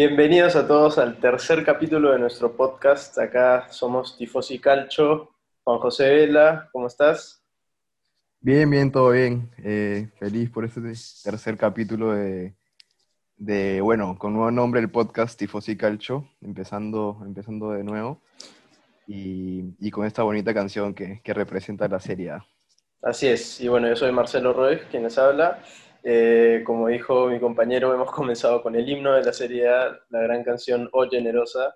Bienvenidos a todos al tercer capítulo de nuestro podcast. Acá somos Tifosi Calcho. Juan José Vela, ¿cómo estás? Bien, bien, todo bien. Eh, feliz por este tercer capítulo de, de, bueno, con nuevo nombre el podcast Tifosi Calcho, empezando, empezando de nuevo y, y con esta bonita canción que, que representa la serie A. Así es, y bueno, yo soy Marcelo Roy, quien les habla. Eh, como dijo mi compañero, hemos comenzado con el himno de la Serie A, la gran canción O Generosa,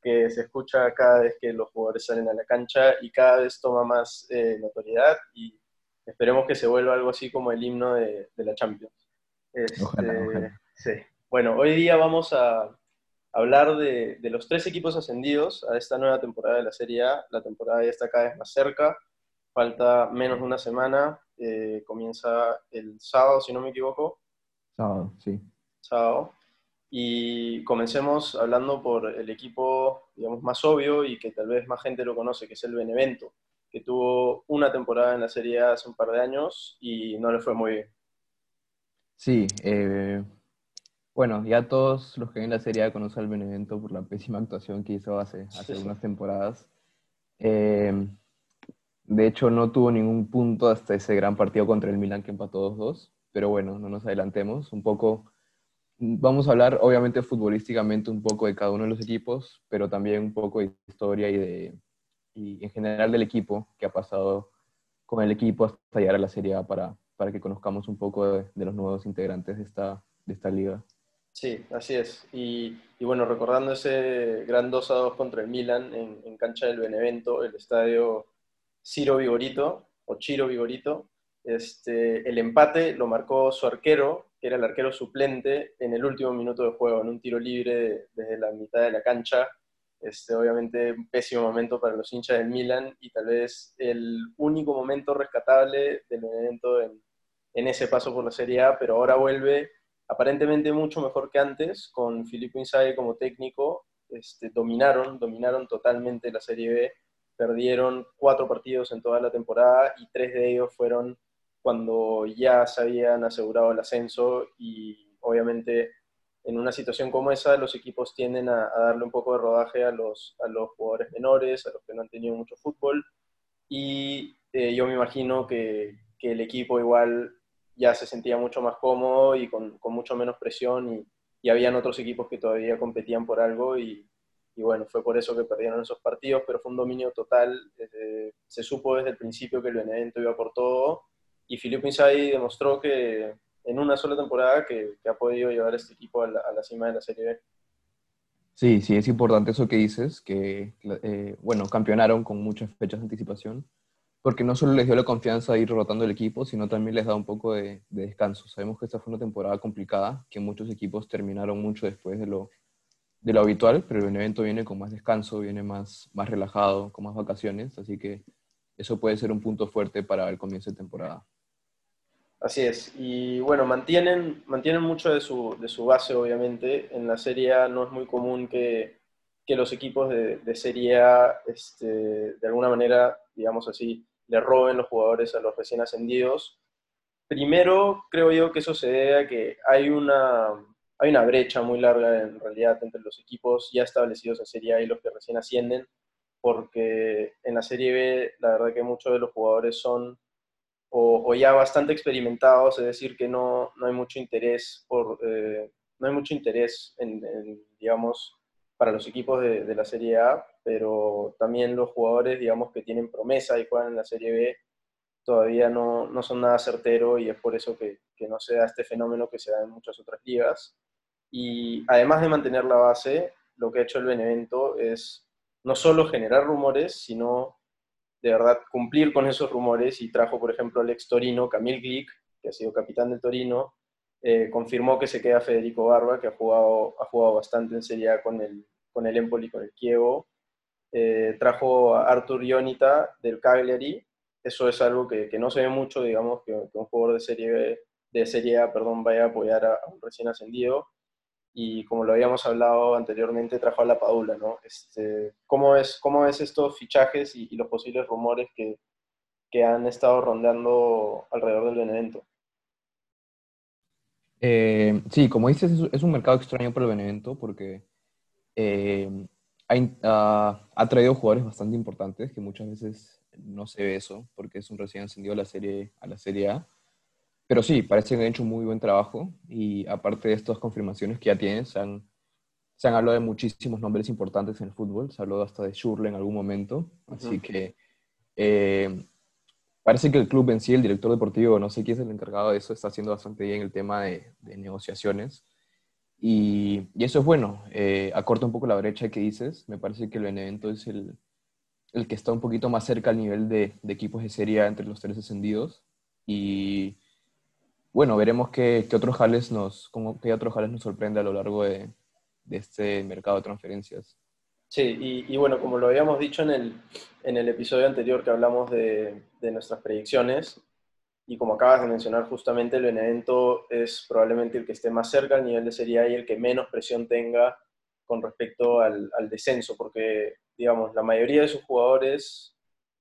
que se escucha cada vez que los jugadores salen a la cancha y cada vez toma más eh, notoriedad y esperemos que se vuelva algo así como el himno de, la Champions. Este, ojalá, Sí. Bueno, hoy día vamos a hablar de, de los tres equipos ascendidos a esta nueva temporada de la Serie A. La temporada ya está cada vez más cerca falta menos de una semana, eh, comienza el sábado, si no me equivoco. Sábado, sí. Sábado. Y comencemos hablando por el equipo, digamos, más obvio y que tal vez más gente lo conoce, que es el Benevento, que tuvo una temporada en la Serie A hace un par de años y no le fue muy bien. Sí, eh, bueno, ya todos los que ven la Serie A conocen al Benevento por la pésima actuación que hizo hace, hace unas temporadas. Eh, de hecho, no tuvo ningún punto hasta ese gran partido contra el Milan que empató 2-2. Pero bueno, no nos adelantemos. Un poco, vamos a hablar obviamente futbolísticamente un poco de cada uno de los equipos, pero también un poco de historia y, de, y en general del equipo que ha pasado con el equipo hasta llegar a la Serie A para, para que conozcamos un poco de, los nuevos integrantes de esta, de esta liga. Sí, así es. Y, bueno, recordando ese gran 2 2 contra el Milan en, en cancha del Benevento, el estadio Ciro Vigorito, o Chiro Vigorito. Este, el empate lo marcó su arquero, que era el arquero suplente, en el último minuto de juego, en un tiro libre desde la mitad de la cancha. Este, obviamente un pésimo momento para los hinchas del Milan y tal vez el único momento rescatable del evento en, en ese paso por la Serie A, pero ahora vuelve aparentemente mucho mejor que antes, con Filippo Inzaghi como técnico, este, dominaron, dominaron totalmente la Serie B perdieron cuatro partidos en toda la temporada y tres de ellos fueron cuando ya se habían asegurado el ascenso y obviamente en una situación como esa los equipos tienden a, darle un poco de rodaje a los, a los jugadores menores, a los que no han tenido mucho fútbol. Y eh, yo me imagino que, que, el equipo igual ya se sentía mucho más cómodo y con, con mucho menos presión y, y habían otros equipos que todavía competían por algo y, y bueno, fue por eso que perdieron esos partidos, pero fue un dominio total. se supo desde el principio que el Benevento iba por todo y Filippo Inzaghi demostró que en una sola temporada que, ha podido llevar a este equipo a la, cima de la Serie B. Sí, sí, es importante eso que dices, que, eh, bueno, campeonaron con muchas fechas de anticipación, porque no solo les dio la confianza de ir rotando el equipo, sino también les da un poco de, de descanso. Sabemos que esta fue una temporada complicada, que muchos equipos terminaron mucho después de lo, de lo habitual, pero el evento viene con más descanso, viene más, más relajado, con más vacaciones, así que eso puede ser un punto fuerte para el comienzo de temporada. Así es, y bueno, mantienen, mantienen mucho de su, de su base, obviamente. En la Serie no es muy común que, que los equipos de, de Serie A, este, de alguna manera, digamos así, le roben los jugadores a los recién ascendidos. Primero, creo yo que eso se debe a que hay una, hay una brecha muy larga en realidad entre los equipos ya establecidos en Serie A y los que recién ascienden, porque en la Serie B la verdad que muchos de los jugadores son o, ya bastante experimentados, es decir, que no, no hay mucho interés por, eh, no hay mucho interés en, digamos, para los equipos de, de, la Serie A, pero también los jugadores, digamos, que tienen promesa y juegan en la Serie B, todavía no, no son nada certero y es por eso que, que, no se da este fenómeno que se da en muchas otras ligas. Y además de mantener la base, lo que ha hecho el Benevento es no solo generar rumores, sino de verdad cumplir con esos rumores y trajo, por ejemplo, al ex Torino, Camille Glick, que ha sido capitán del Torino, eh, confirmó que se queda Federico Barba, que ha jugado, ha jugado bastante en Serie A con el, con el Empoli, con el Chievo. Eh, trajo a Artur Ionita del Cagliari. Eso es algo que, que no se ve mucho, digamos, que, un jugador de Serie, de serie A perdón, vaya a apoyar a un recién ascendido y como lo habíamos hablado anteriormente, trajo a la Padula, ¿no? Este, ¿cómo, es, ¿Cómo es estos fichajes y, los posibles rumores que, que, han estado rondando alrededor del Benevento? Eh, sí, como dices, es un mercado extraño para el Benevento porque eh, ha, ha, traído jugadores bastante importantes que muchas veces no se ve eso porque es un recién ascendido a la serie, a la serie A. Pero sí, parece que han hecho un muy buen trabajo y aparte de estas confirmaciones que ya tienen, se han, se han hablado de muchísimos nombres importantes en el fútbol, se habló hasta de Schurle en algún momento, así que eh, parece que el club en sí, el director deportivo, no sé quién es el encargado de eso, está haciendo bastante bien el tema de, negociaciones. Y, y, eso es bueno, eh, acorta un poco la brecha que dices, me parece que el Benevento es el, el que está un poquito más cerca al nivel de, de equipos de serie entre los tres descendidos y bueno, veremos qué, otros jales nos, cómo, qué otros jales nos sorprende a lo largo de, este mercado de transferencias. Sí, y, bueno, como lo habíamos dicho en el, en el episodio anterior que hablamos de, nuestras predicciones, y como acabas de mencionar justamente, el Benevento es probablemente el que esté más cerca al nivel de Serie A y el que menos presión tenga con respecto al, al descenso, porque, digamos, la mayoría de sus jugadores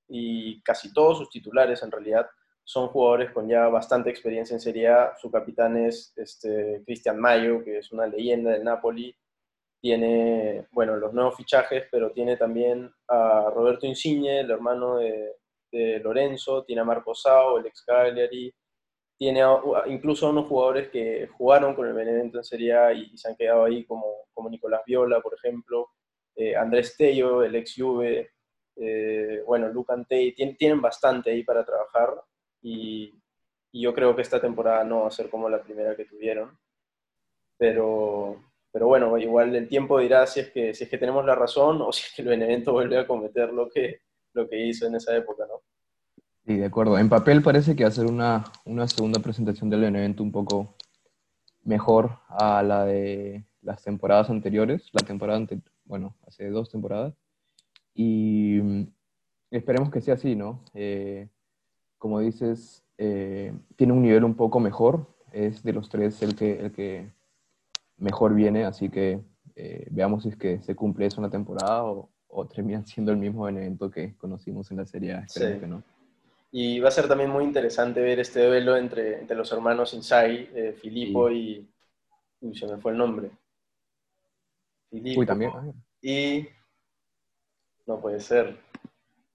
y casi todos sus titulares en realidad son jugadores con ya bastante experiencia en Serie A. Su capitán es este, Cristian Mayo, que es una leyenda del Napoli. Tiene, bueno, los nuevos fichajes, pero tiene también a Roberto Insigne, el hermano de, Lorenzo, tiene a Marco Sao, el ex Cagliari, tiene incluso a unos jugadores que jugaron con el Benevento en Serie A y, se han quedado ahí, como, como Nicolás Viola, por ejemplo, eh, Andrés Tello, el ex Juve, eh, bueno, Lucan Tey, tienen bastante ahí para trabajar y, yo creo que esta temporada no va a ser como la primera que tuvieron. Pero, pero bueno, igual el tiempo dirá si es, que, si es que tenemos la razón o si es que el Benevento vuelve a cometer lo que, lo que hizo en esa época, ¿no? Sí, de acuerdo. En papel parece que va a ser una, una segunda presentación del Benevento un poco mejor a la de las temporadas anteriores, la temporada anterior, bueno, hace dos temporadas. Y esperemos que sea así, ¿no? Eh, como dices, eh, tiene un nivel un poco mejor, es de los tres el que, el que mejor viene, así que eh, veamos si es que se cumple eso una temporada o, o termina siendo el mismo evento que conocimos en la serie, sí. Y va a ser también muy interesante ver este duelo entre, entre los hermanos Insai, eh, Filippo y... Uy, se me fue el nombre. Filippo. Uy, también. Y... No puede ser.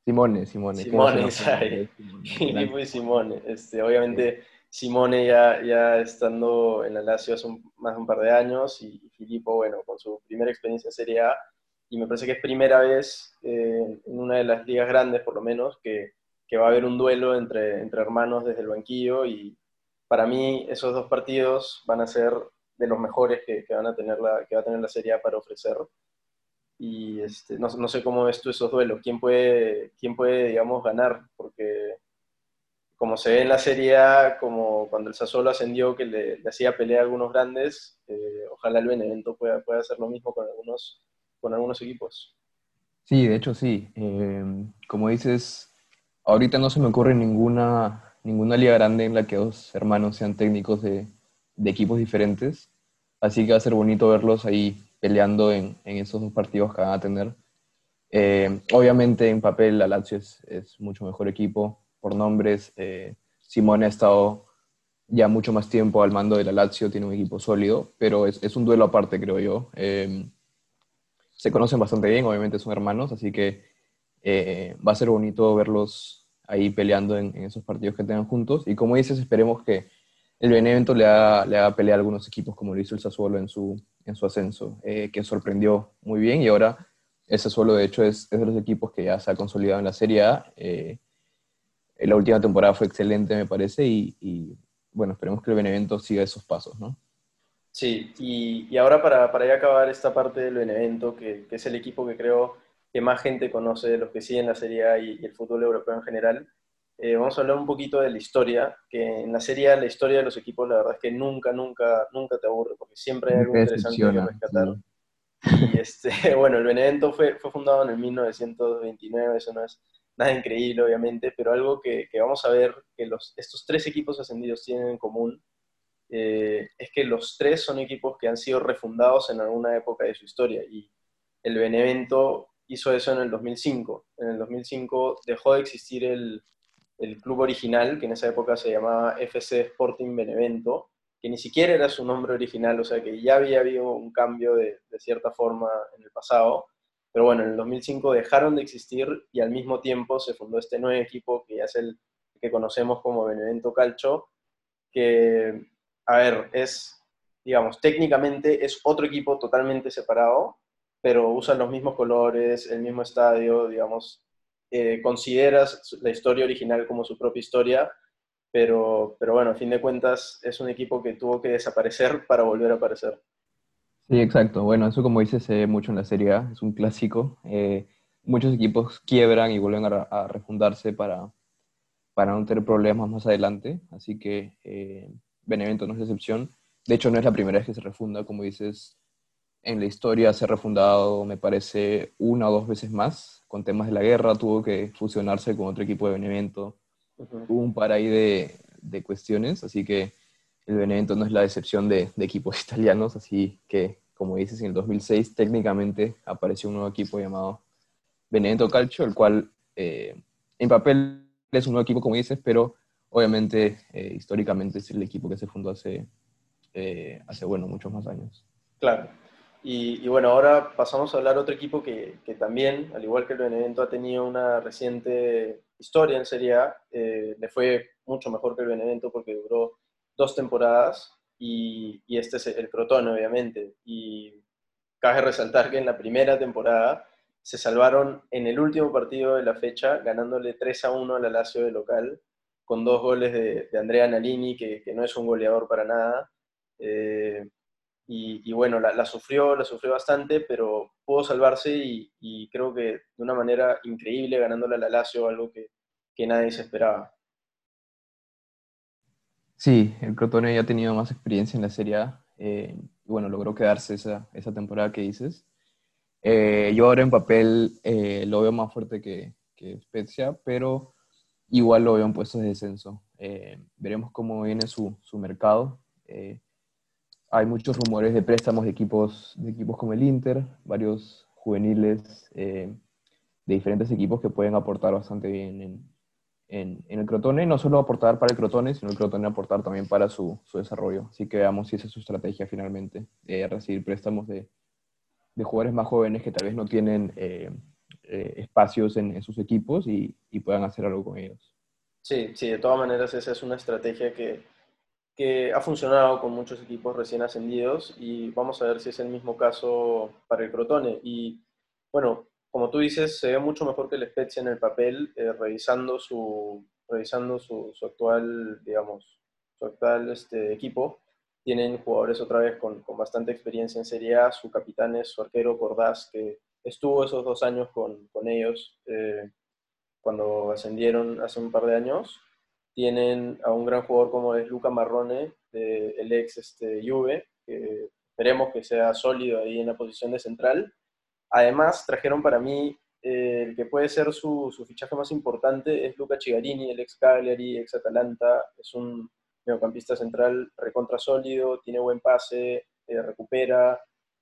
Simone, Simone. Simone, Filippo y Simone. Este, obviamente, Simone ya, ya estando en la Lazio hace más de un par de años y, Filippo, bueno, con su primera experiencia en Serie A. Y me parece que es primera vez eh, en una de las ligas grandes, por lo menos, que, que, va a haber un duelo entre, entre hermanos desde el banquillo. Y para mí, esos dos partidos van a ser de los mejores que, que van a tener la, que va a tener la Serie A para ofrecer y este, no, no, sé cómo ves tú esos duelos, quién puede, quién puede, digamos, ganar, porque como se ve en la serie como cuando el Sassuolo ascendió, que le, hacía pelea a algunos grandes, eh, ojalá el Benevento pueda, pueda hacer lo mismo con algunos, con algunos equipos. Sí, de hecho sí. Eh, como dices, ahorita no se me ocurre ninguna, ninguna liga grande en la que dos hermanos sean técnicos de, de equipos diferentes, así que va a ser bonito verlos ahí peleando en, en, esos dos partidos que van a tener. Eh, obviamente en papel la Lazio es, es, mucho mejor equipo por nombres. Eh, Simone ha estado ya mucho más tiempo al mando de la Lazio, tiene un equipo sólido, pero es, es un duelo aparte, creo yo. Eh, se conocen bastante bien, obviamente son hermanos, así que va a ser bonito verlos ahí peleando en, en, esos partidos que tengan juntos. Y como dices, esperemos que el Benevento le haga, le haga pelea a algunos equipos como lo hizo el Sassuolo en su, en su ascenso, eh, que sorprendió muy bien y ahora ese solo de hecho es, de los equipos que ya se ha consolidado en la Serie A. Eh, la última temporada fue excelente, me parece, y, bueno, esperemos que el Benevento siga esos pasos, ¿no? Sí, y, y ahora para, para ya acabar esta parte del Benevento, que, que, es el equipo que creo que más gente conoce de los que siguen la Serie A y, y el fútbol europeo en general, eh, vamos a hablar un poquito de la historia, que en la serie la historia de los equipos la verdad es que nunca, nunca, nunca te aburre, porque siempre hay algo interesante que rescatar. Y este, bueno, el Benevento fue, fue fundado en el 1929, eso no es nada increíble obviamente, pero algo que, que vamos a ver que los, estos tres equipos ascendidos tienen en común eh, es que los tres son equipos que han sido refundados en alguna época de su historia y el Benevento hizo eso en el 2005. En el 2005 dejó de existir el, el club original, que en esa época se llamaba FC Sporting Benevento, que ni siquiera era su nombre original, o sea que ya había habido un cambio de, cierta forma en el pasado. Pero bueno, en el 2005 dejaron de existir y al mismo tiempo se fundó este nuevo equipo que es el que conocemos como Benevento Calcio, que, a ver, es, digamos, técnicamente es otro equipo totalmente separado, pero usan los mismos colores, el mismo estadio, digamos, eh, consideras la historia original como su propia historia, pero, pero bueno, a fin de cuentas es un equipo que tuvo que desaparecer para volver a aparecer. Sí, exacto. Bueno, eso como dices se ve mucho en la Serie A, es un clásico. Eh, muchos equipos quiebran y vuelven a, refundarse para, para no tener problemas más adelante, así que eh, Benevento no es excepción. De hecho, no es la primera vez que se refunda, como dices, en la historia se ha refundado, me parece, una o dos veces más. Con temas de la guerra tuvo que fusionarse con otro equipo de Benevento Hubo un par ahí de, de, cuestiones, así que el Benevento no es la excepción de, de, equipos italianos, así que, como dices, en el 2006 técnicamente apareció un nuevo equipo llamado Benevento Calcio, el cual eh, en papel es un nuevo equipo, como dices, pero obviamente eh, históricamente es el equipo que se fundó hace, eh, hace bueno, muchos más años. Claro. Y, bueno, ahora pasamos a hablar otro equipo que, que, también, al igual que el Benevento, ha tenido una reciente historia en Serie A. Eh, le fue mucho mejor que el Benevento porque duró dos temporadas y, este es el Crotone, obviamente. Y cabe resaltar que en la primera temporada se salvaron en el último partido de la fecha, ganándole 3 a 1 al la Lazio de local, con dos goles de, Andrea Nalini, que, que, no es un goleador para nada. Eh, y, bueno, la, sufrió, la sufrió bastante, pero pudo salvarse y, creo que de una manera increíble ganándole a la Lazio, algo que, que nadie se esperaba. Sí, el Crotone ya ha tenido más experiencia en la Serie A eh, y bueno, logró quedarse esa, esa temporada que dices. Eh, yo ahora en papel eh, lo veo más fuerte que, que Spezia, pero igual lo veo en puestos de descenso. veremos cómo viene su, su mercado hay muchos rumores de préstamos de equipos, de equipos como el Inter, varios juveniles eh, de diferentes equipos que pueden aportar bastante bien en, en, el Crotone, no solo aportar para el Crotone, sino el Crotone aportar también para su, su desarrollo. Así que veamos si esa es su estrategia finalmente, eh, recibir préstamos de, de, jugadores más jóvenes que tal vez no tienen eh, espacios en, en, sus equipos y, y puedan hacer algo con ellos. Sí, sí, de todas maneras esa es una estrategia que que ha funcionado con muchos equipos recién ascendidos y vamos a ver si es el mismo caso para el Crotone. Y bueno, como tú dices, se ve mucho mejor que el Spezia en el papel, eh, revisando, su, revisando su, actual, digamos, su actual este, equipo. Tienen jugadores otra vez con, con, bastante experiencia en Serie A. Su capitán es su arquero Cordás, que estuvo esos dos años con, con ellos eh, cuando ascendieron hace un par de años tienen a un gran jugador como es Luca Marrone, el ex este, Juve, que esperemos que sea sólido ahí en la posición de central. Además, trajeron para mí eh, el que puede ser su, su, fichaje más importante, es Luca Cigarini, el ex Cagliari, ex Atalanta, es un mediocampista central recontra sólido, tiene buen pase, eh, recupera,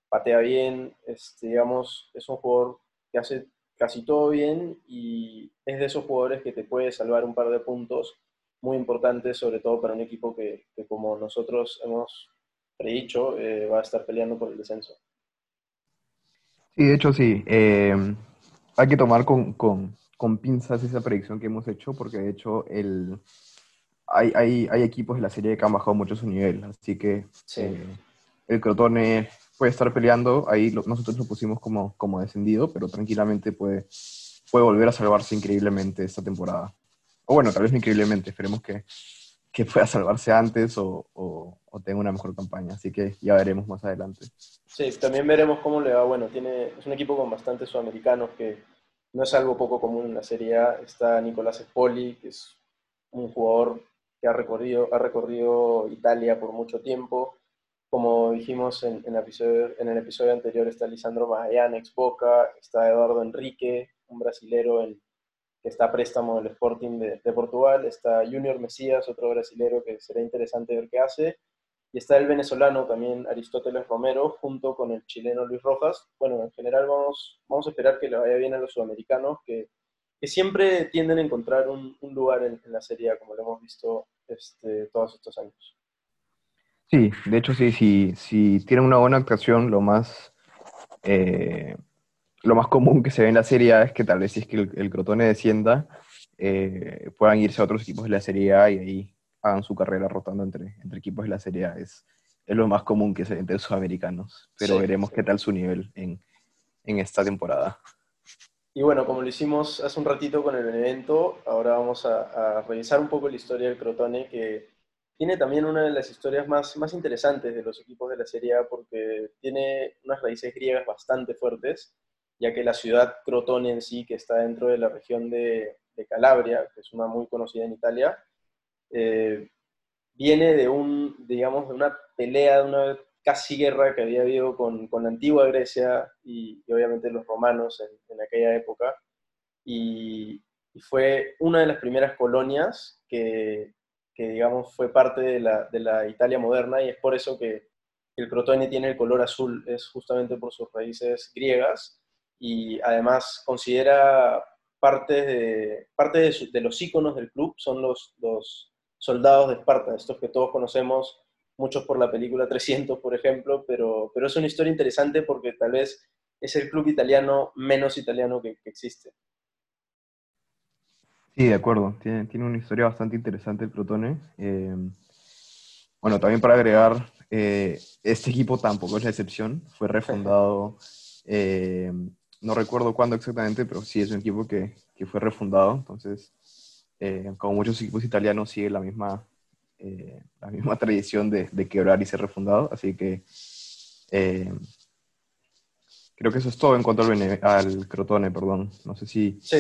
patea bien, este, digamos, es un jugador que hace casi todo bien y es de esos jugadores que te puede salvar un par de puntos muy importante, sobre todo para un equipo que, como nosotros hemos predicho, eh, va a estar peleando por el descenso. Sí, de hecho sí. Eh, hay que tomar con, con, con, pinzas esa predicción que hemos hecho, porque de hecho el, hay, hay, hay, equipos de la serie que han bajado mucho su nivel, así que eh, el Crotone puede estar peleando, ahí nosotros lo pusimos como, como descendido, pero tranquilamente puede, puede volver a salvarse increíblemente esta temporada o bueno, tal vez increíblemente, esperemos que, que pueda salvarse antes o, o, tenga una mejor campaña, así que ya veremos más adelante. Sí, también veremos cómo le va, bueno, tiene, es un equipo con bastantes sudamericanos que no es algo poco común en la Serie A, está Nicolás Espoli, que es un jugador que ha recorrido, ha recorrido Italia por mucho tiempo, como dijimos en, el episodio, en el episodio anterior, está Lisandro Magallanes, Boca, está Eduardo Enrique, un brasilero en, que está a préstamo del Sporting de, Portugal, está Junior Mesías, otro brasilero que será interesante ver qué hace, y está el venezolano también Aristóteles Romero, junto con el chileno Luis Rojas. Bueno, en general vamos, vamos a esperar que le vaya bien a los sudamericanos, que, que siempre tienden a encontrar un, lugar en, la Serie como lo hemos visto este, todos estos años. Sí, de hecho sí, sí, si tienen una buena actuación, lo más, eh, lo más común que se ve en la Serie A es que tal vez si es que el, Crotone descienda, eh, puedan irse a otros equipos de la Serie A y ahí hagan su carrera rotando entre, entre equipos de la Serie A. Es, es lo más común que se ve entre los sudamericanos, pero veremos qué tal su nivel en, en esta temporada. Y bueno, como lo hicimos hace un ratito con el evento, ahora vamos a, a revisar un poco la historia del Crotone, que tiene también una de las historias más, más interesantes de los equipos de la Serie A porque tiene unas raíces griegas bastante fuertes, ya que la ciudad Crotone en sí, que está dentro de la región de, Calabria, que es una muy conocida en Italia, eh, viene de, un, digamos, de una pelea, de una casi guerra que había habido con, con la antigua Grecia y, obviamente los romanos en, aquella época. Y, y, fue una de las primeras colonias que, que digamos fue parte de la, de la, Italia moderna y es por eso que el Crotone tiene el color azul, es justamente por sus raíces griegas y además considera parte de, parte de, los íconos del club, son los, los soldados de Esparta, estos que todos conocemos, muchos por la película 300, por ejemplo, pero, pero es una historia interesante porque tal vez es el club italiano menos italiano que, existe. Sí, de acuerdo. Tiene, tiene una historia bastante interesante el Protone. Eh, bueno, también para agregar, eh, este equipo tampoco es la excepción. Fue refundado, eh, no recuerdo cuándo exactamente, pero sí es un equipo que, que fue refundado. Entonces, como muchos equipos italianos, sigue la misma, la misma tradición de, de, quebrar y ser refundado. Así que creo que eso es todo en cuanto al, al Crotone, perdón. No sé si... Sí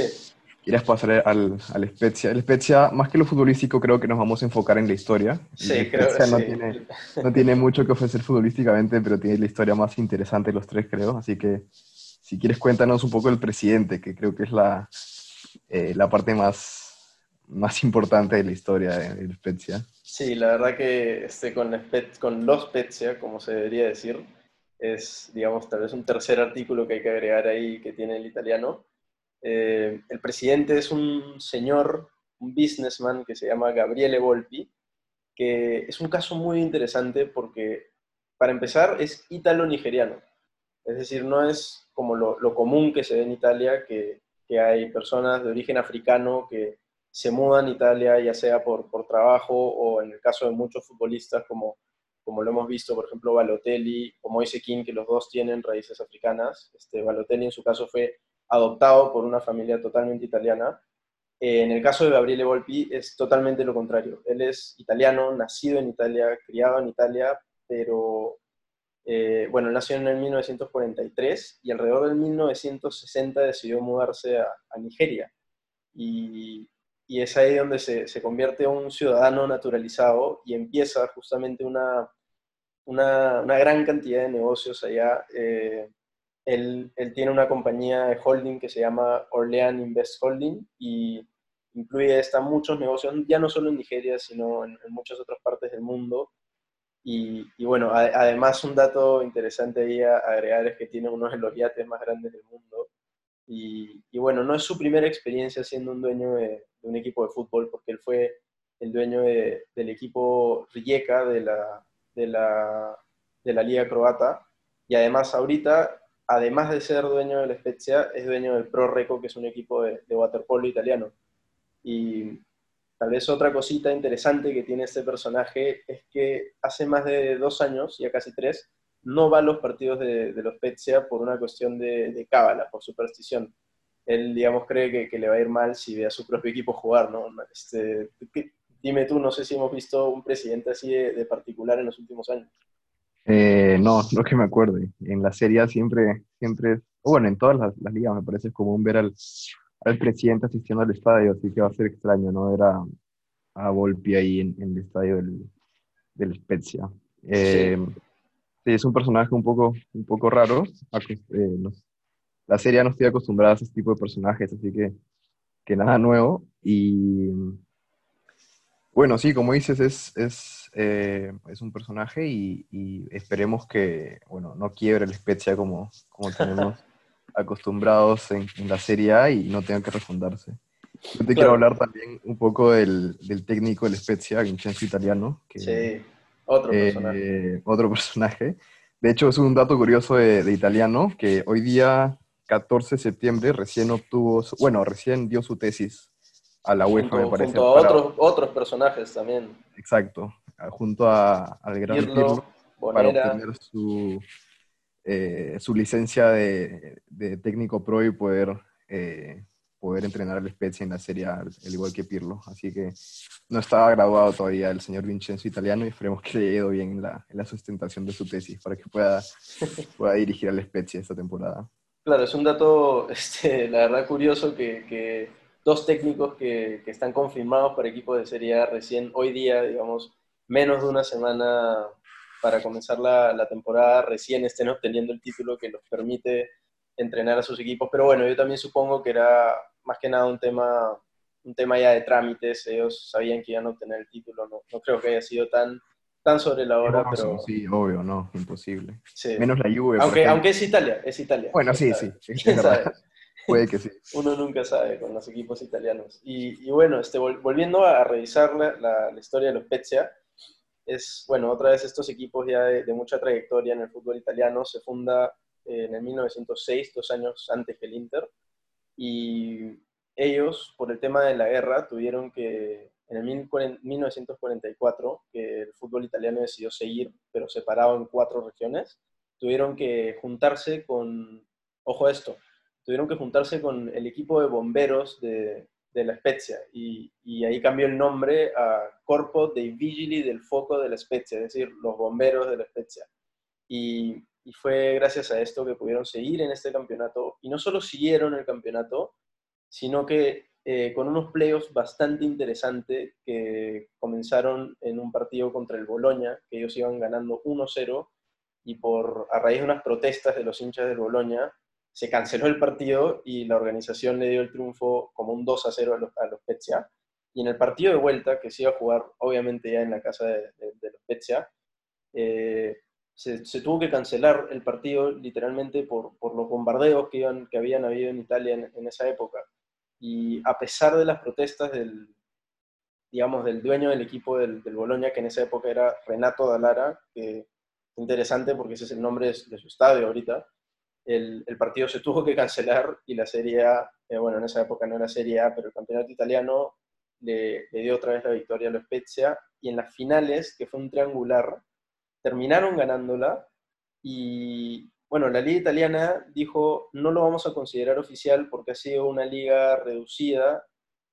quieres pasar al, al Spezia. El Spezia, más que lo futbolístico, creo que nos vamos a enfocar en la historia. Sí, creo que no, sí. tiene, no tiene mucho que ofrecer futbolísticamente, pero tiene la historia más interesante de los tres, creo. Así que, si quieres, cuéntanos un poco del presidente, que creo que es la, eh, la parte más, más importante de la historia del Spezia. Sí, la verdad que este, con, los Spezia, como se debería decir, es, digamos, tal vez un tercer artículo que hay que agregar ahí que tiene el italiano eh, el presidente es un señor, un businessman que se llama Gabriele Volpi, que es un caso muy interesante porque, para empezar, es ítalo-nigeriano. Es decir, no es como lo, común que se ve en Italia, que, que, hay personas de origen africano que se mudan a Italia, ya sea por, por trabajo o en el caso de muchos futbolistas, como, como lo hemos visto, por ejemplo, Balotelli o Moise King, que los dos tienen raíces africanas. Este, Balotelli en su caso fue adoptado por una familia totalmente italiana. Eh, en el caso de Gabriele Volpi es totalmente lo contrario. Él es italiano, nacido en Italia, criado en Italia, pero eh, bueno, nació en el 1943 y alrededor del 1960 decidió mudarse a, Nigeria. Y, es ahí donde se, convierte en un ciudadano naturalizado y empieza justamente una, una, gran cantidad de negocios allá. Eh, él, tiene una compañía de holding que se llama Orlean Invest Holding y incluye esta muchos negocios, ya no solo en Nigeria, sino en muchas otras partes del mundo. Y, y bueno, a, además un dato interesante ahí a agregar es que tiene uno de los yates más grandes del mundo. Y, y bueno, no es su primera experiencia siendo un dueño de, de, un equipo de fútbol, porque él fue el dueño de, del equipo Rijeka de la, de, la, de la Liga Croata. Y además ahorita además de ser dueño del Spezia, es dueño del Pro Reco, que es un equipo de, de, waterpolo italiano. Y tal vez otra cosita interesante que tiene este personaje es que hace más de dos años, ya casi tres, no va a los partidos de, los Spezia por una cuestión de, cábala, por superstición. Él, digamos, cree que, le va a ir mal si ve a su propio equipo jugar, ¿no? Este, dime tú, no sé si hemos visto un presidente así de, particular en los últimos años. Eh, no, no que me acuerde. En la serie siempre, siempre, bueno, en todas las, las, ligas me parece común ver al, al, presidente asistiendo al estadio, así que va a ser extraño, ¿no? Ver a, a Volpi ahí en, en, el estadio del, del Spezia. Eh, sí. sí. es un personaje un poco, un poco raro. Eh, nos, la serie no estoy acostumbrada a ese tipo de personajes, así que, que nada nuevo. Y bueno, sí, como dices, es, es, eh, es un personaje y, y, esperemos que, bueno, no quiebre el Spezia como, como tenemos acostumbrados en, en, la Serie A y no tenga que refundarse. Yo te claro. quiero hablar también un poco del, del técnico del Spezia, Vincenzo Italiano, que, sí. Otro personaje. Eh, otro personaje. De hecho, es un dato curioso de, italiano, que hoy día, 14 de septiembre, recién obtuvo, bueno, recién dio su tesis a la UEFA, me parece. Junto a otros, otros personajes también. Exacto, junto a, al gran Pirlo, para obtener su, eh, su licencia de, técnico pro y poder, eh, poder entrenar al Spezia en la Serie al, igual que Pirlo. Así que no estaba graduado todavía el señor Vincenzo Italiano y esperemos que le haya ido bien en la, en la sustentación de su tesis para que pueda, pueda dirigir al Spezia esta temporada. Claro, es un dato, este, la verdad, curioso que, que dos técnicos que, que, están confirmados para equipos de Serie A recién hoy día, digamos, menos de una semana para comenzar la, la, temporada, recién estén obteniendo el título que los permite entrenar a sus equipos. Pero bueno, yo también supongo que era más que nada un tema, un tema ya de trámites. Ellos sabían que iban a obtener el título. No, no creo que haya sido tan, tan sobre la hora, pero... Sí, obvio, no, imposible. Menos la Juve. Aunque, aunque es Italia, es Italia. Bueno, sí, sí. Puede que sí. Uno nunca sabe con los equipos italianos. Y, y bueno, este, volviendo a revisar la, la, historia de los Spezia, es, bueno, otra vez estos equipos ya de, mucha trayectoria en el fútbol italiano, se funda en el 1906, dos años antes que el Inter, y ellos, por el tema de la guerra, tuvieron que, en el 1944, que el fútbol italiano decidió seguir, pero separado en cuatro regiones, tuvieron que juntarse con, ojo esto, tuvieron que juntarse con el equipo de bomberos de, de la Spezia y, ahí cambió el nombre a Corpo dei Vigili del Foco de la Spezia, es decir, los bomberos de la Spezia. Y, y, fue gracias a esto que pudieron seguir en este campeonato y no solo siguieron el campeonato, sino que eh, con unos playoffs bastante interesantes que comenzaron en un partido contra el Boloña, que ellos iban ganando 1-0 y por, a raíz de unas protestas de los hinchas del Boloña, se canceló el partido y la organización le dio el triunfo como un 2 a 0 a los, a. Y en el partido de vuelta, que se iba a jugar obviamente ya en la casa de, de, los Spezia, eh, se, tuvo que cancelar el partido literalmente por, por los bombardeos que, iban, que habían habido en Italia en, esa época. Y a pesar de las protestas del, digamos, del dueño del equipo del, del Boloña, que en esa época era Renato Dallara, que es interesante porque ese es el nombre de su estadio ahorita, el, partido se tuvo que cancelar y la Serie A, eh, bueno, en esa época no era Serie A, pero el campeonato italiano le, dio otra vez la victoria a los Spezia y en las finales, que fue un triangular, terminaron ganándola y, bueno, la liga italiana dijo, no lo vamos a considerar oficial porque ha sido una liga reducida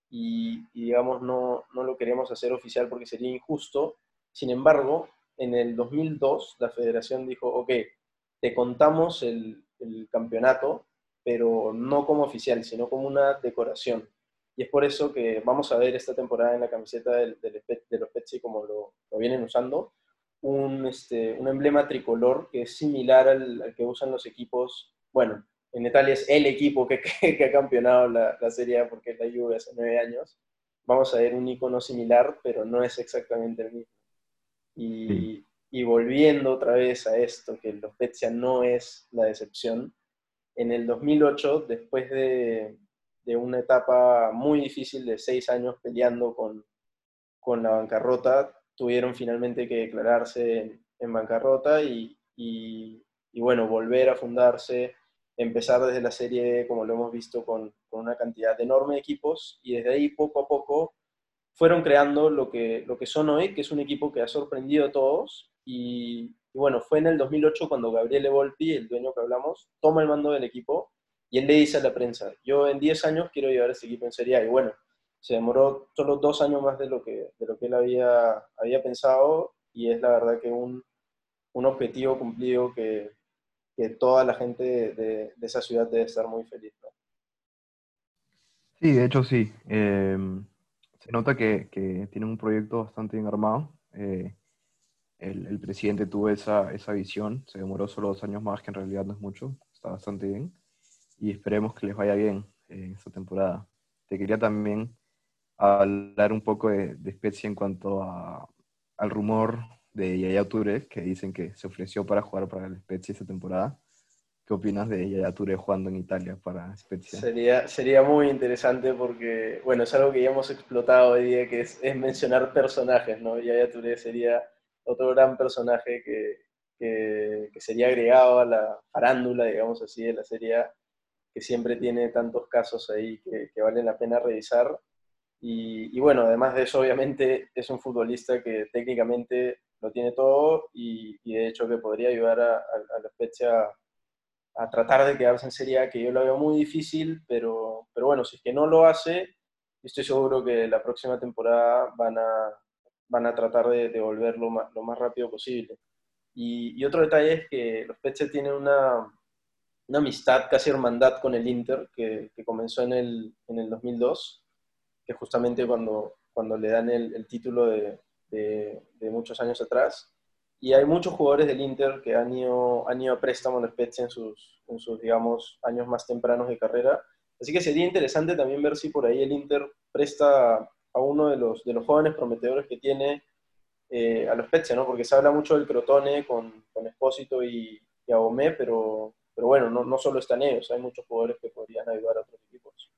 y, y digamos, no, no lo queremos hacer oficial porque sería injusto. Sin embargo, en el 2002 la federación dijo, ok, te contamos el, el campeonato, pero no como oficial, sino como una decoración. Y es por eso que vamos a ver esta temporada en la camiseta del, del, de los Pepsi, como lo, vienen usando, un, este, un, emblema tricolor que es similar al, que usan los equipos, bueno, en Italia es el equipo que, que, ha campeonado la, la, Serie porque es la Juve hace nueve años. Vamos a ver un icono similar, pero no es exactamente el mismo. Y. Y volviendo otra vez a esto, que los Spezia no es la decepción, en el 2008, después de, de una etapa muy difícil de seis años peleando con, con la bancarrota, tuvieron finalmente que declararse en, en bancarrota y, y, y, bueno, volver a fundarse, empezar desde la serie, como lo hemos visto, con, con, una cantidad enorme de equipos y desde ahí poco a poco fueron creando lo que, lo que son hoy, que es un equipo que ha sorprendido a todos y, bueno, fue en el 2008 cuando Gabriele Volpi, el dueño que hablamos, toma el mando del equipo y él le dice a la prensa, yo en 10 años quiero llevar este equipo en Serie A. Y bueno, se demoró solo dos años más de lo que, de lo que él había, había pensado y es la verdad que un, un objetivo cumplido que, que, toda la gente de, de, esa ciudad debe estar muy feliz. Sí, de hecho sí. Eh, se nota que, que tienen un proyecto bastante bien armado. Eh, el, el, presidente tuvo esa, esa visión, se demoró solo dos años más, que en realidad no es mucho, está bastante bien, y esperemos que les vaya bien en esta temporada. Te quería también hablar un poco de, de Spezia en cuanto a, al rumor de Yaya Touré, que dicen que se ofreció para jugar para el Spezia esta temporada. ¿Qué opinas de Yaya Touré jugando en Italia para Spezia? Sería, sería muy interesante porque, bueno, es algo que ya hemos explotado hoy día, que es, es mencionar personajes, ¿no? Yaya Touré sería otro gran personaje que, que, sería agregado a la farándula, digamos así, de la serie que siempre tiene tantos casos ahí que, que valen la pena revisar. Y, bueno, además de eso, obviamente es un futbolista que técnicamente lo tiene todo y, de hecho que podría ayudar a, a, Spezia a, tratar de quedarse en Serie A, que yo lo veo muy difícil, pero, pero bueno, si es que no lo hace, estoy seguro que la próxima temporada van a, van a tratar de, de volverlo lo más rápido posible. Y, otro detalle es que los Spezia tienen una, una, amistad, casi hermandad con el Inter, que, comenzó en el, en el 2002, que justamente cuando, cuando le dan el, título de, muchos años atrás. Y hay muchos jugadores del Inter que han ido, han ido a préstamo en Spezia en sus, en sus, digamos, años más tempranos de carrera. Así que sería interesante también ver si por ahí el Inter presta a uno de los, de los jóvenes prometedores que tiene eh, a los Spezia, ¿no? Porque se habla mucho del Crotone con, con Espósito y, y Abomé, pero, pero bueno, no, no, solo están ellos, hay muchos jugadores que podrían ayudar a otros equipos.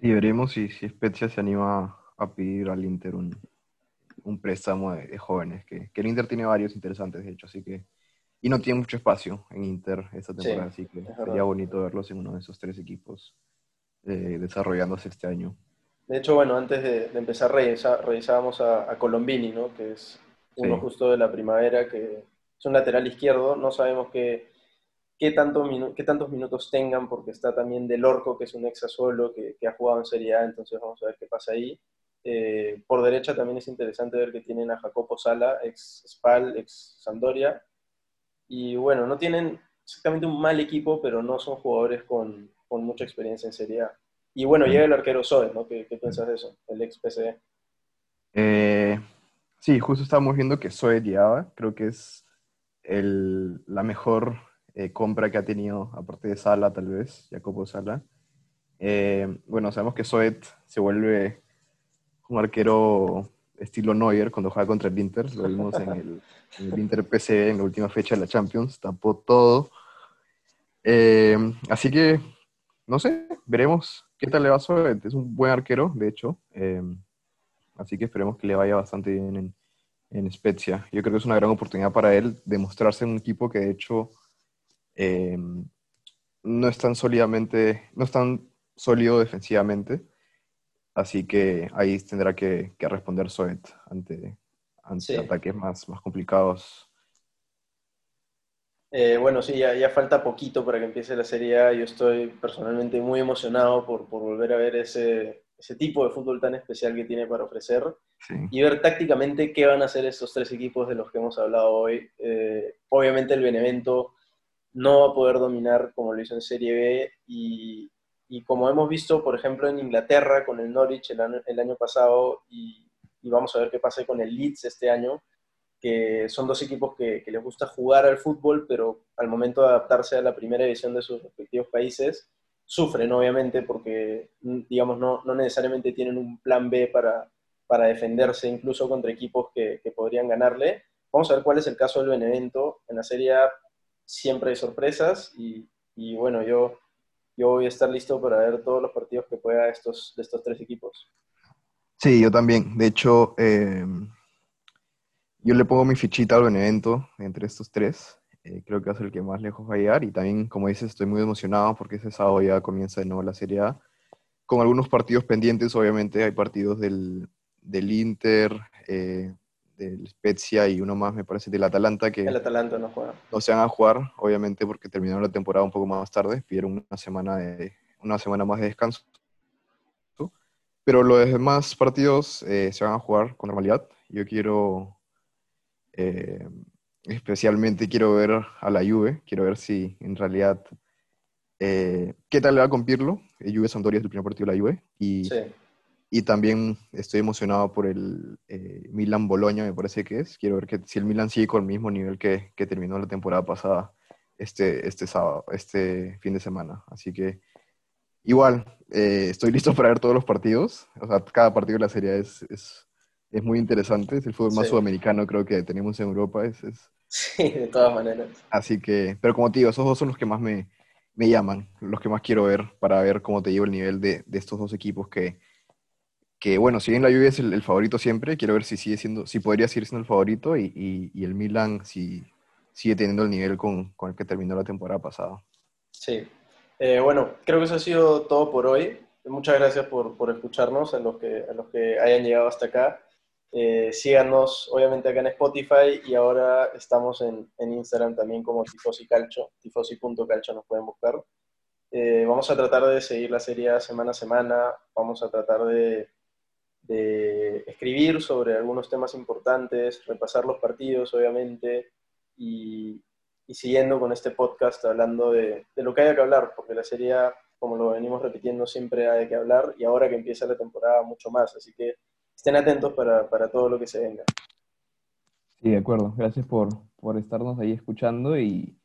Sí, veremos si, si Spezia se anima a pedir al Inter un, un préstamo de, jóvenes, que, que, el Inter tiene varios interesantes, de hecho, así que... Y no tiene mucho espacio en Inter esta temporada, así que sería bonito verlos en uno de esos tres equipos eh, desarrollándose este año. De hecho, bueno, antes de, empezar revisábamos a, Colombini, ¿no? que es uno justo de la primavera, que es un lateral izquierdo. No sabemos qué, qué, tanto qué tantos minutos tengan, porque está también Del Orco, que es un ex solo que, que, ha jugado en Serie A, entonces vamos a ver qué pasa ahí. Eh, por derecha también es interesante ver que tienen a Jacopo Sala, ex Spal, ex Sandoria. Y bueno, no tienen exactamente un mal equipo, pero no son jugadores con, con mucha experiencia en Serie A. Y bueno, llega el arquero Zoe, ¿no? ¿Qué, piensas de eso? El ex PCD. Eh, sí, justo estábamos viendo que Zoe llegaba. Creo que es el, la mejor eh, compra que ha tenido, aparte de Sala, tal vez, Jacopo Sala. Eh, bueno, sabemos que Zoet se vuelve un arquero estilo Neuer cuando juega contra el Inter. Lo vimos en el, en el Inter PCD en la última fecha de la Champions. Tapó todo. así que, no sé, veremos ¿Qué tal le va a Es un buen arquero, de hecho. Eh, así que esperemos que le vaya bastante bien en, en, Spezia. Yo creo que es una gran oportunidad para él de mostrarse en un equipo que de hecho eh, no es tan sólidamente, no es tan sólido defensivamente. Así que ahí tendrá que, responder Soet ante, ante ataques más, más complicados eh, bueno, sí, ya, falta poquito para que empiece la Serie A. Yo estoy personalmente muy emocionado por, volver a ver ese, tipo de fútbol tan especial que tiene para ofrecer y ver tácticamente qué van a hacer estos tres equipos de los que hemos hablado hoy. Eh, obviamente el Benevento no va a poder dominar como lo hizo en Serie B y, como hemos visto, por ejemplo, en Inglaterra con el Norwich el año, pasado y, y vamos a ver qué pasa con el Leeds este año que son dos equipos que, les gusta jugar al fútbol, pero al momento de adaptarse a la primera división de sus respectivos países, sufren obviamente porque, digamos, no, no necesariamente tienen un plan B para, para defenderse incluso contra equipos que, que, podrían ganarle. Vamos a ver cuál es el caso del Benevento. En la Serie siempre hay sorpresas y, y, bueno, yo, yo voy a estar listo para ver todos los partidos que pueda estos, de estos tres equipos. Sí, yo también. De hecho, eh, yo le pongo mi fichita al Benevento entre estos tres. Eh, creo que ser el que más lejos va a llegar. Y también, como dices, estoy muy emocionado porque ese sábado ya comienza de nuevo la Serie A. Con algunos partidos pendientes, obviamente, hay partidos del, del Inter, eh, del Spezia y uno más, me parece, del Atalanta. Que el Atalanta no juega. No se van a jugar, obviamente, porque terminaron la temporada un poco más tarde. Pidieron una semana, de, una semana más de descanso. Pero los demás partidos eh, se van a jugar con normalidad. Yo quiero eh, especialmente quiero ver a la Juve, quiero ver si en realidad eh, qué tal le va con Pirlo. El Juve Sampdoria es el primer partido de la Juve y, y también estoy emocionado por el eh, Milan Boloña, me parece que es. Quiero ver que si el Milan sigue con el mismo nivel que, que terminó la temporada pasada este, este sábado, este fin de semana. Así que igual, estoy listo para ver todos los partidos. O sea, cada partido de la serie es, es es muy interesante. Es el fútbol más sudamericano, creo que tenemos en Europa. Es, Sí, de todas maneras. Así que, pero como te digo, esos dos son los que más me, me llaman, los que más quiero ver para ver cómo te llevo el nivel de, de estos dos equipos que, que bueno, si bien la Juve es el, favorito siempre, quiero ver si sigue siendo, si podría seguir siendo el favorito y, el Milan si sigue teniendo el nivel con, el que terminó la temporada pasada. Sí, eh, bueno, creo que eso ha sido todo por hoy. Muchas gracias por, por escucharnos, a los, que, a los que hayan llegado hasta acá. Eh, síganos, obviamente, acá en Spotify y ahora estamos en, en Instagram también como Tifosi Calcio, tifosi.calcio nos pueden buscar. Eh, vamos a tratar de seguir la serie semana a semana, vamos a tratar de, de, escribir sobre algunos temas importantes, repasar los partidos, obviamente, y, y siguiendo con este podcast hablando de, de, lo que haya que hablar, porque la serie, como lo venimos repitiendo, siempre hay que hablar y ahora que empieza la temporada mucho más, así que estén atentos para, para todo lo que se venga. Sí, de acuerdo. Gracias por, por estarnos ahí escuchando y,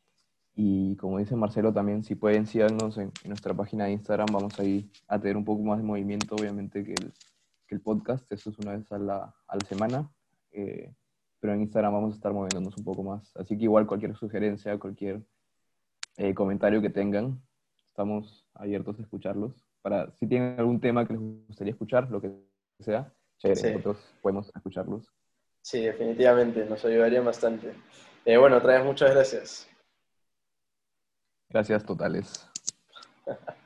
y, como dice Marcelo también, si pueden síganos en, nuestra página de Instagram, vamos ahí a tener un poco más de movimiento, obviamente, que el, que el podcast. Eso es una vez a la, a la semana. Eh, pero en Instagram vamos a estar moviéndonos un poco más. Así que igual cualquier sugerencia, cualquier eh, comentario que tengan, estamos abiertos a escucharlos. Para si tienen algún tema que les gustaría escuchar, lo que sea, nosotros podemos escucharlos. Sí, definitivamente, nos ayudaría bastante. Eh, bueno, otra vez muchas gracias. Gracias totales.